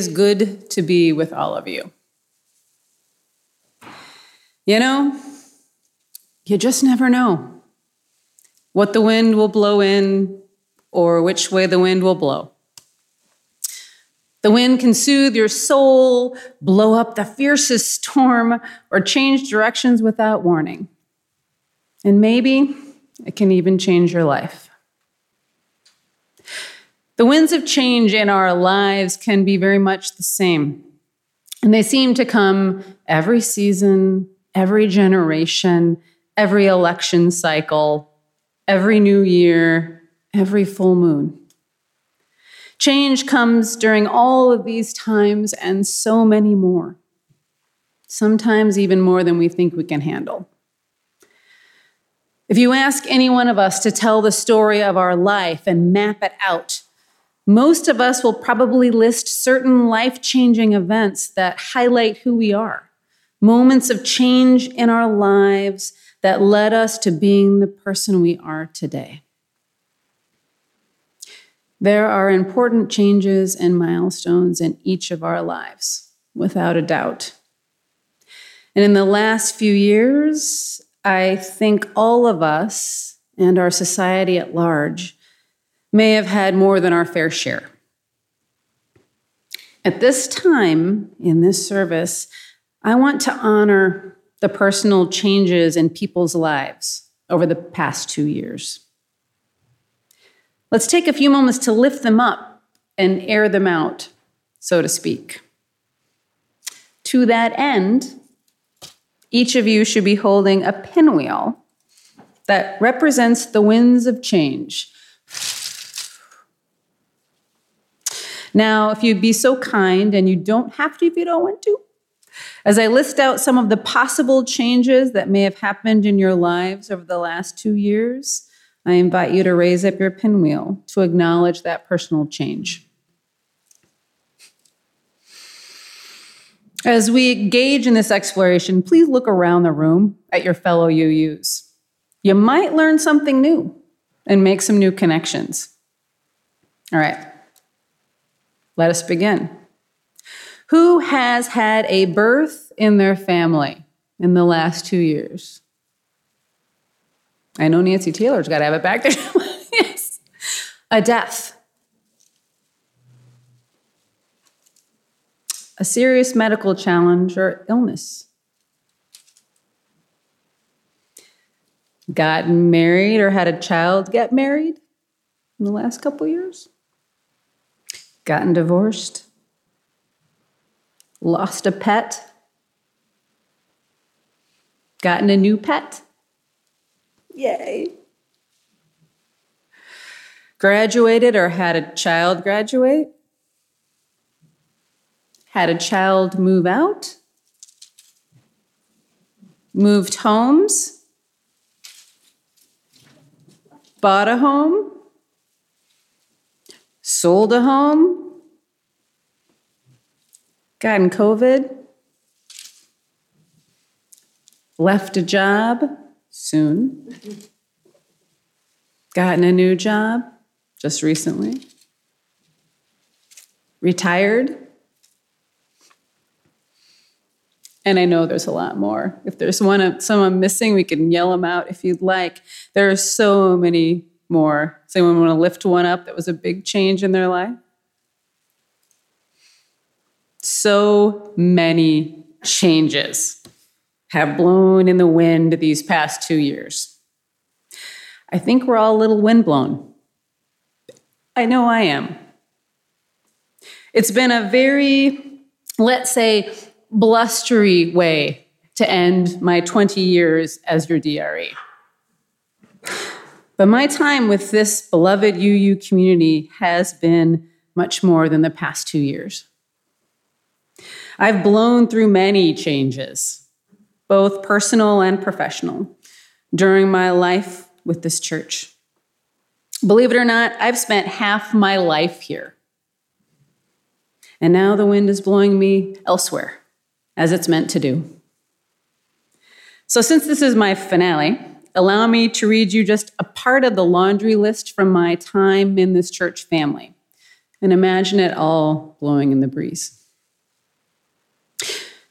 It's good to be with all of you. You know, you just never know what the wind will blow in or which way the wind will blow. The wind can soothe your soul, blow up the fiercest storm, or change directions without warning. And maybe it can even change your life. The winds of change in our lives can be very much the same. And they seem to come every season, every generation, every election cycle, every new year, every full moon. Change comes during all of these times and so many more, sometimes even more than we think we can handle. If you ask any one of us to tell the story of our life and map it out, most of us will probably list certain life changing events that highlight who we are, moments of change in our lives that led us to being the person we are today. There are important changes and milestones in each of our lives, without a doubt. And in the last few years, I think all of us and our society at large may have had more than our fair share. At this time in this service, I want to honor the personal changes in people's lives over the past two years. Let's take a few moments to lift them up and air them out, so to speak. To that end, each of you should be holding a pinwheel that represents the winds of change Now, if you'd be so kind, and you don't have to if you don't want to, as I list out some of the possible changes that may have happened in your lives over the last two years, I invite you to raise up your pinwheel to acknowledge that personal change. As we engage in this exploration, please look around the room at your fellow UUs. You might learn something new and make some new connections. All right. Let us begin. Who has had a birth in their family in the last two years? I know Nancy Taylor's got to have it back there. yes. A death. A serious medical challenge or illness. Gotten married or had a child get married in the last couple years? Gotten divorced, lost a pet, gotten a new pet. Yay. Graduated or had a child graduate, had a child move out, moved homes, bought a home sold a home, gotten COVID, left a job soon, gotten a new job just recently, retired. And I know there's a lot more. If there's one someone missing, we can yell them out if you'd like. There are so many more? Does anyone want to lift one up that was a big change in their life? So many changes have blown in the wind these past two years. I think we're all a little windblown. I know I am. It's been a very, let's say, blustery way to end my 20 years as your DRE. But my time with this beloved UU community has been much more than the past two years. I've blown through many changes, both personal and professional, during my life with this church. Believe it or not, I've spent half my life here. And now the wind is blowing me elsewhere, as it's meant to do. So, since this is my finale, allow me to read you just a part of the laundry list from my time in this church family. and imagine it all blowing in the breeze.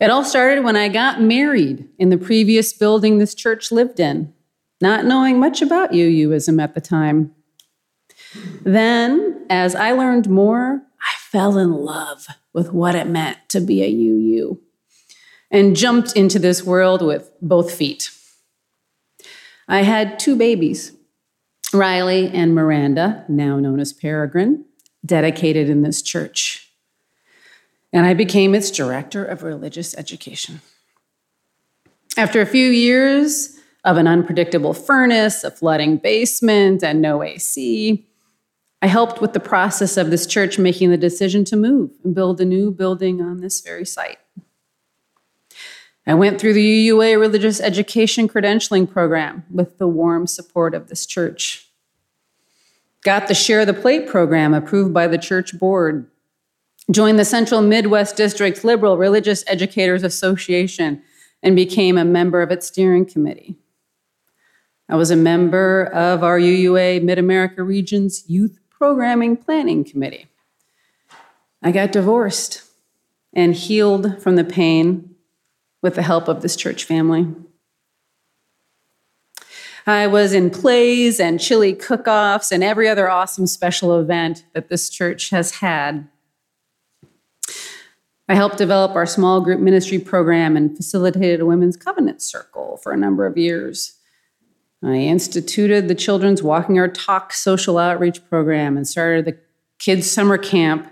It all started when I got married in the previous building this church lived in, not knowing much about UUism at the time. Then, as I learned more, I fell in love with what it meant to be a UU and jumped into this world with both feet. I had two babies, Riley and Miranda, now known as Peregrine, dedicated in this church. And I became its director of religious education. After a few years of an unpredictable furnace, a flooding basement, and no AC, I helped with the process of this church making the decision to move and build a new building on this very site. I went through the UUA religious education credentialing program with the warm support of this church. Got the Share the Plate program approved by the church board. Joined the Central Midwest District Liberal Religious Educators Association and became a member of its steering committee. I was a member of our UUA Mid America Region's Youth Programming Planning Committee. I got divorced and healed from the pain with the help of this church family. I was in plays and chili cook offs and every other awesome special event that this church has had. I helped develop our small group ministry program and facilitated a women's covenant circle for a number of years. I instituted the Children's Walking Our Talk social outreach program and started the kids' summer camp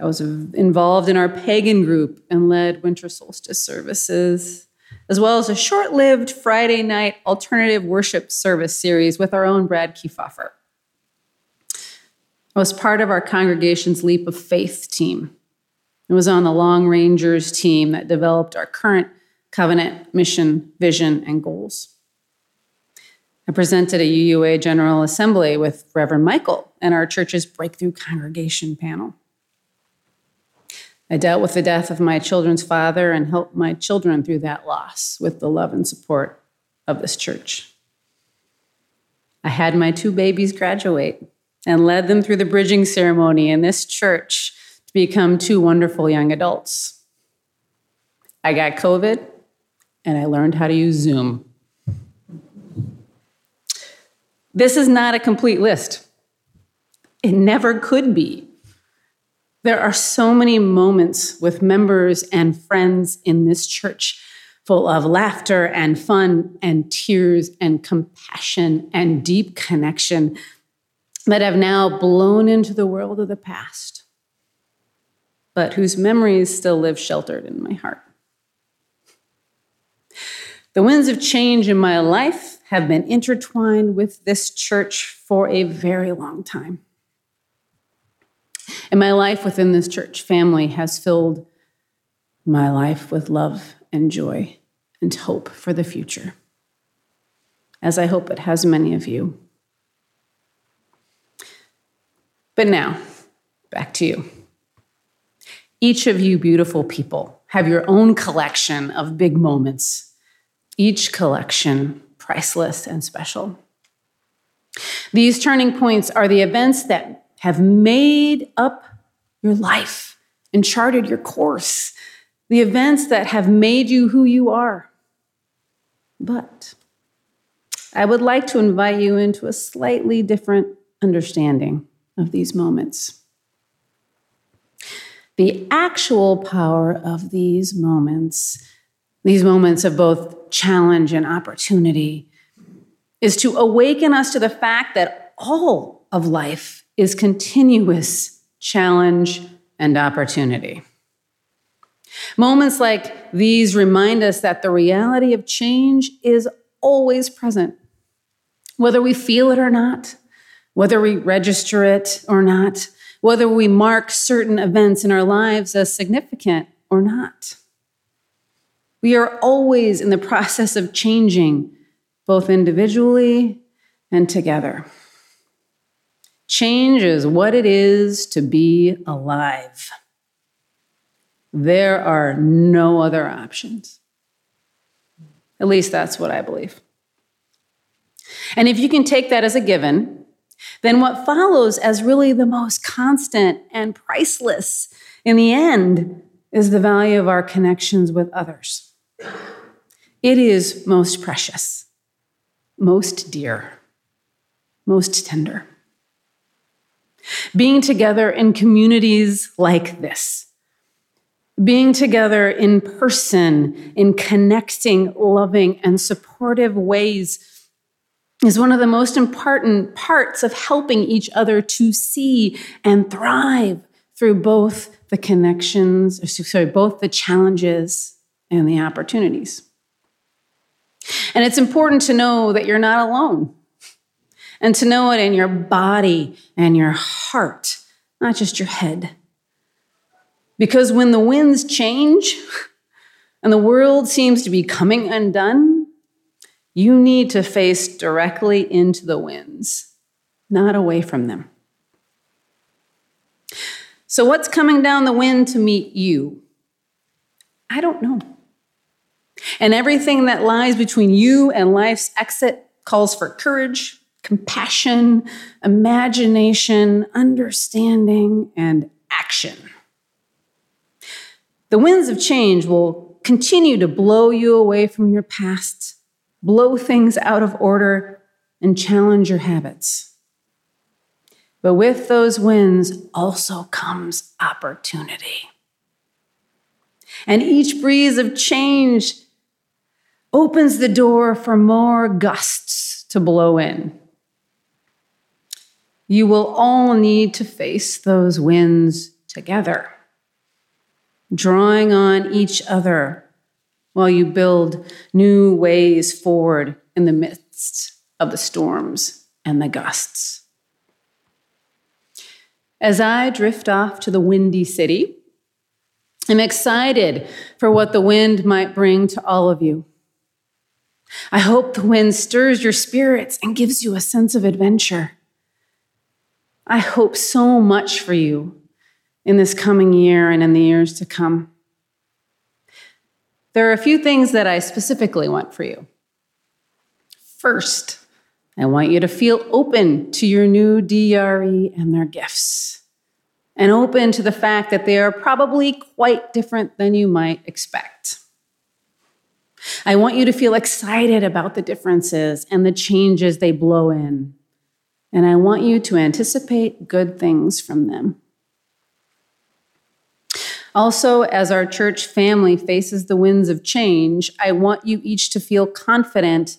I was involved in our pagan group and led winter solstice services, as well as a short lived Friday night alternative worship service series with our own Brad Kiefhofer. I was part of our congregation's Leap of Faith team. I was on the Long Rangers team that developed our current covenant, mission, vision, and goals. I presented a UUA General Assembly with Reverend Michael and our church's Breakthrough Congregation panel. I dealt with the death of my children's father and helped my children through that loss with the love and support of this church. I had my two babies graduate and led them through the bridging ceremony in this church to become two wonderful young adults. I got COVID and I learned how to use Zoom. This is not a complete list. It never could be. There are so many moments with members and friends in this church full of laughter and fun and tears and compassion and deep connection that have now blown into the world of the past, but whose memories still live sheltered in my heart. The winds of change in my life have been intertwined with this church for a very long time. And my life within this church family has filled my life with love and joy and hope for the future, as I hope it has many of you. But now, back to you. Each of you beautiful people have your own collection of big moments, each collection priceless and special. These turning points are the events that have made up your life and charted your course, the events that have made you who you are. But I would like to invite you into a slightly different understanding of these moments. The actual power of these moments, these moments of both challenge and opportunity, is to awaken us to the fact that all of life is continuous challenge and opportunity. Moments like these remind us that the reality of change is always present, whether we feel it or not, whether we register it or not, whether we mark certain events in our lives as significant or not. We are always in the process of changing, both individually and together. Change is what it is to be alive. There are no other options. At least that's what I believe. And if you can take that as a given then what follows as really the most constant and priceless in the end is the value of our connections with others. It is most precious, most dear, most tender. Being together in communities like this, being together in person, in connecting, loving, and supportive ways is one of the most important parts of helping each other to see and thrive through both the connections, sorry, both the challenges and the opportunities. And it's important to know that you're not alone and to know it in your body and your heart, not just your head. Because when the winds change and the world seems to be coming undone, you need to face directly into the winds, not away from them. So, what's coming down the wind to meet you? I don't know. And everything that lies between you and life's exit calls for courage, compassion, imagination, understanding, and action. The winds of change will continue to blow you away from your past, blow things out of order, and challenge your habits. But with those winds also comes opportunity. And each breeze of change opens the door for more gusts to blow in. You will all need to face those winds together drawing on each other while you build new ways forward in the midst of the storms and the gusts. As I drift off to the windy city, I'm excited for what the wind might bring to all of you. I hope the wind stirs your spirits and gives you a sense of adventure. I hope so much for you in this coming year and in the years to come. There are a few things that I specifically want for you. First, I want you to feel open to your new DRE and their gifts, and open to the fact that they are probably quite different than you might expect. I want you to feel excited about the differences and the changes they blow in. And I want you to anticipate good things from them. Also, as our church family faces the winds of change, I want you each to feel confident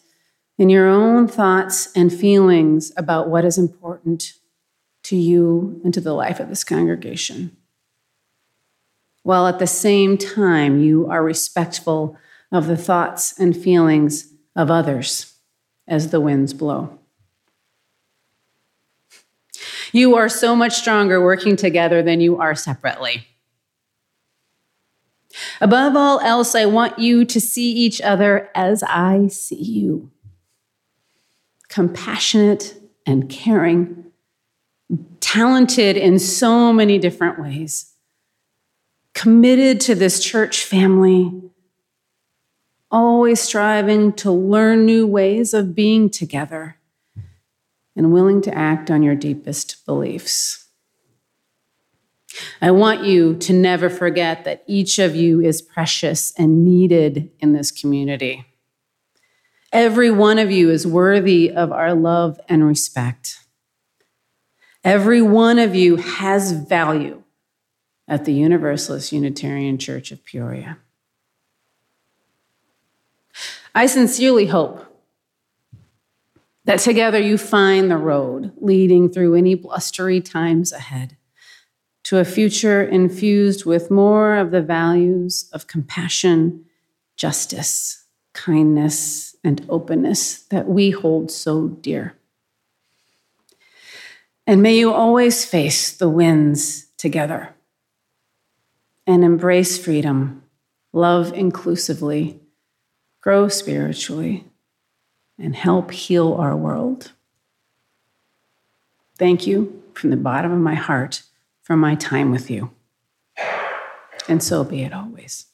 in your own thoughts and feelings about what is important to you and to the life of this congregation. While at the same time, you are respectful of the thoughts and feelings of others as the winds blow. You are so much stronger working together than you are separately. Above all else, I want you to see each other as I see you. Compassionate and caring, talented in so many different ways, committed to this church family, always striving to learn new ways of being together, and willing to act on your deepest beliefs. I want you to never forget that each of you is precious and needed in this community. Every one of you is worthy of our love and respect. Every one of you has value at the Universalist Unitarian Church of Peoria. I sincerely hope that together you find the road leading through any blustery times ahead to a future infused with more of the values of compassion, justice, kindness, and openness that we hold so dear. And may you always face the winds together and embrace freedom, love inclusively, grow spiritually, and help heal our world. Thank you from the bottom of my heart for my time with you. And so be it always.